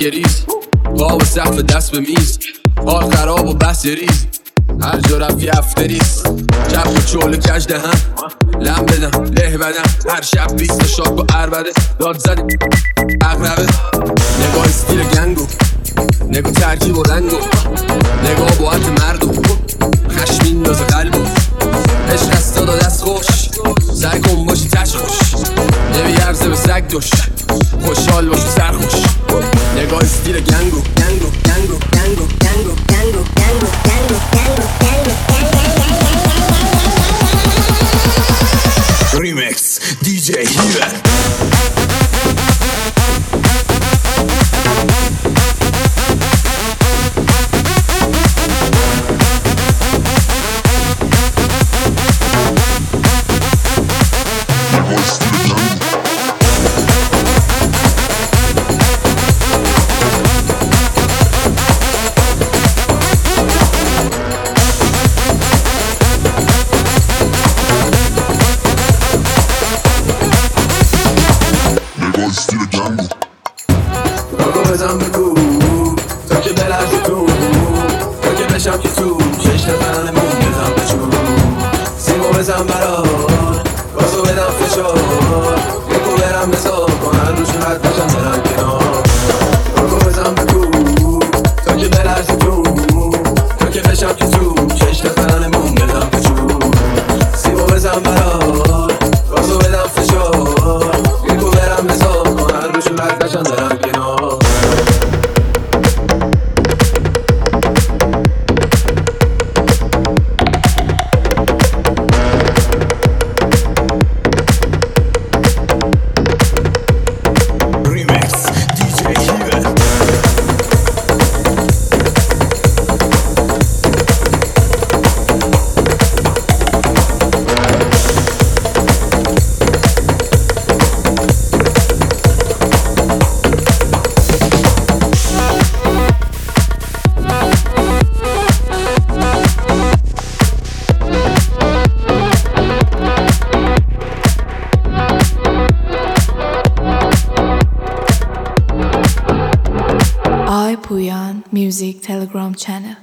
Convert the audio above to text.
گاز فک ریز قاب سقف دست به میز حال خراب و بس ریز هر جا رفت یه افتریز جب و چول کج دهن لم بدم له بدم هر شب بیست شاک و عربده داد زدیم اقربه نگاه استیل گنگو نگاه ترکیب و رنگو نگاه با عط مردو خشم میندازه قلبو عشق از داد و دست خوش سعی کن باشی تش خوش نمیارزه به سگ دوش خوشحال باشی سرخوش نگاه استیل گنگو گنگو گنگو گنگو گنگو گنگو گنگو گنگو گنگو Remix DJ Healer نگاه بزن بگو تا که بلرزی تو. تا که بشم که تو شش تا مون بزن به چون سیمو بزن برا گازو بدم فشار. یکو برم بسا کنن روشون رد بشم برن کنار. کاکو بزن بگو تا که بلرزی تو. تا که بشم که تو شش تا مون بزن به چون سیمو بزن برا گازو بدم فشار. یکو برم بسا کنن روشون رد بشم برن کنار. I Puyan Music Telegram channel